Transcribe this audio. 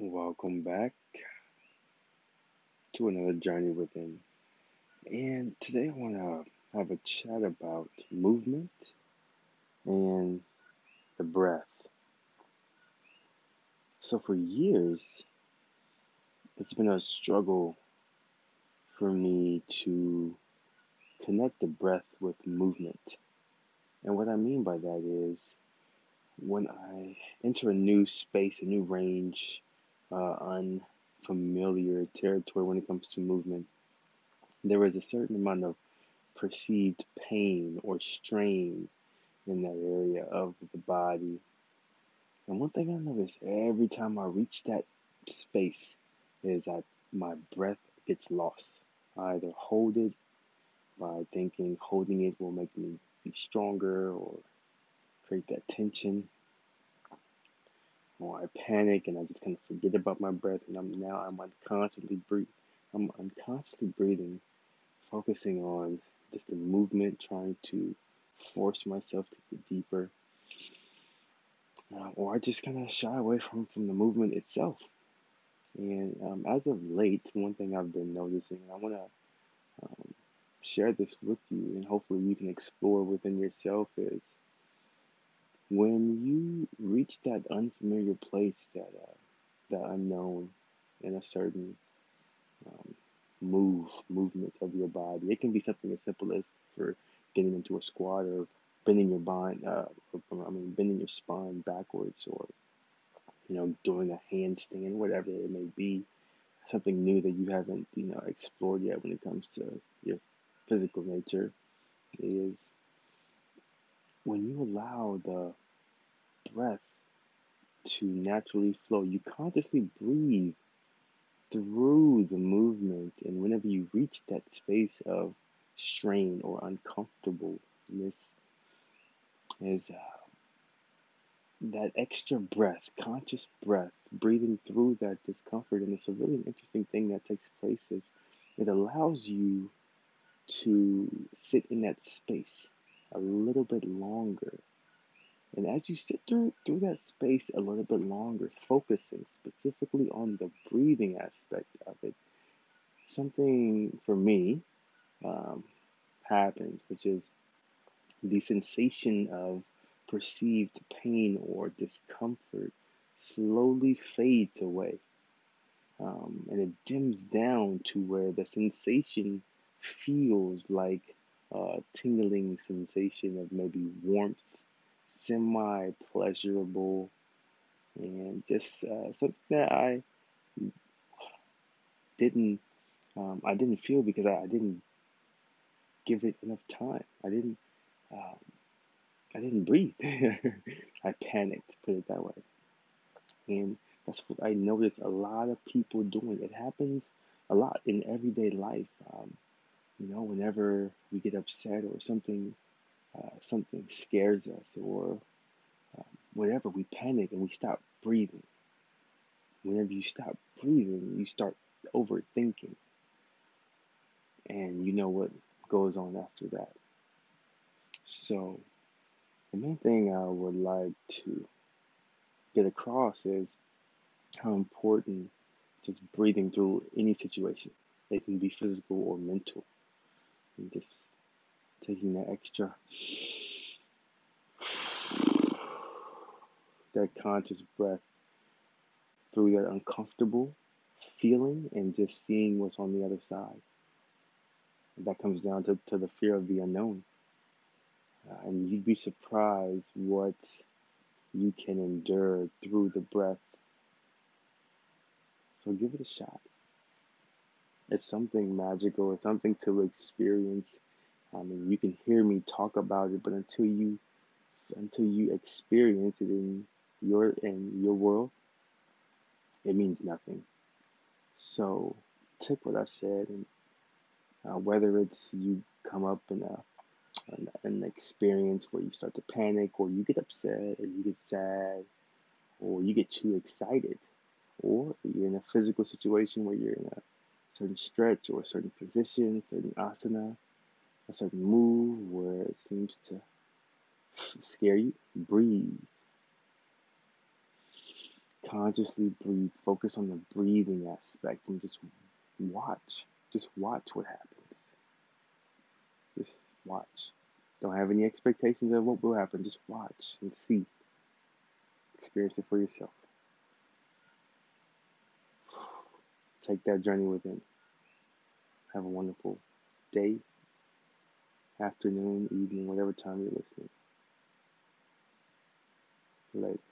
Welcome back to another journey within. And today I want to have a chat about movement and the breath. So, for years, it's been a struggle for me to connect the breath with movement. And what I mean by that is when I enter a new space, a new range, uh, unfamiliar territory when it comes to movement, there is a certain amount of perceived pain or strain in that area of the body. And one thing I notice every time I reach that space is that my breath gets lost. I either hold it by thinking holding it will make me be stronger or create that tension or I panic and I just kind of forget about my breath and I'm now I'm unconsciously breathe I'm unconsciously breathing, focusing on just the movement, trying to force myself to get deeper. Uh, or I just kind of shy away from, from the movement itself. And um, as of late, one thing I've been noticing, and I want to um, share this with you, and hopefully you can explore within yourself, is when you reach that unfamiliar place, that uh, that unknown in a certain um, move movement of your body. It can be something as simple as for getting into a squat or bending your spine, uh, I mean bending your spine backwards, or you know doing a handstand, whatever it may be. Something new that you haven't you know explored yet when it comes to your physical nature is when you allow the breath to naturally flow, you consciously breathe through the movement. And whenever you reach that space of strain or uncomfortableness, is uh, that extra breath, conscious breath, breathing through that discomfort. And it's a really interesting thing that takes place is it allows you to sit in that space a little bit longer. And as you sit through, through that space a little bit longer, focusing specifically on the breathing aspect of it, something for me um, happens, which is the sensation of perceived pain or discomfort slowly fades away. Um, and it dims down to where the sensation feels like a tingling sensation of maybe warmth, semi pleasurable, and just uh, something that I didn't um, I didn't feel because I, I, didn't give it enough time. I didn't um, I didn't breathe. I panicked, put it that way. And that's what I noticed a lot of people doing. It happens a lot in everyday life. Um, you know, whenever we get upset or something, uh, something scares us or um, whatever, we panic and we stop breathing. Whenever you stop breathing, you start overthinking. And you know what goes on after that. So, the main thing I would like to get across is how important just breathing through any situation. It can be physical or mental. And just taking that extra, that conscious breath through that uncomfortable feeling and just seeing what's on the other side. That comes down to, to the fear of the unknown. Uh, and you'd be surprised what you can endure through the breath. So give it a shot. It's something magical, it's something to experience. I mean, you can hear me talk about it, but until you until you experience it in your in your world, it means nothing. So take what I said, and uh, whether it's you come up in a an, an experience where you start to panic, or you get upset, or you get sad, or you get too excited, or you're in a physical situation where you're in a certain stretch or a certain position, certain asana, a certain move where it seems to scare you, breathe. consciously breathe. Focus on the breathing aspect and just watch. Just watch what happens. Just watch. Don't have any expectations of what will happen. Just watch and see. Experience it for yourself. Take that journey within. Have a wonderful day, afternoon, evening, whatever time you're listening. Later.